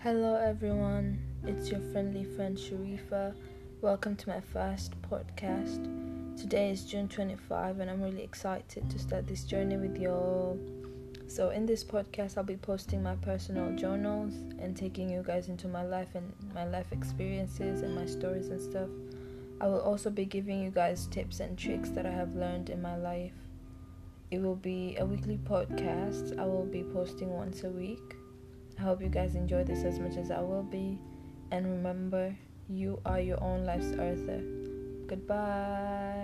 Hello, everyone. It's your friendly friend Sharifa. Welcome to my first podcast. Today is June 25, and I'm really excited to start this journey with y'all. So, in this podcast, I'll be posting my personal journals and taking you guys into my life and my life experiences and my stories and stuff. I will also be giving you guys tips and tricks that I have learned in my life. It will be a weekly podcast. I will be posting once a week. I hope you guys enjoy this as much as I will be. And remember, you are your own life's Arthur. Goodbye.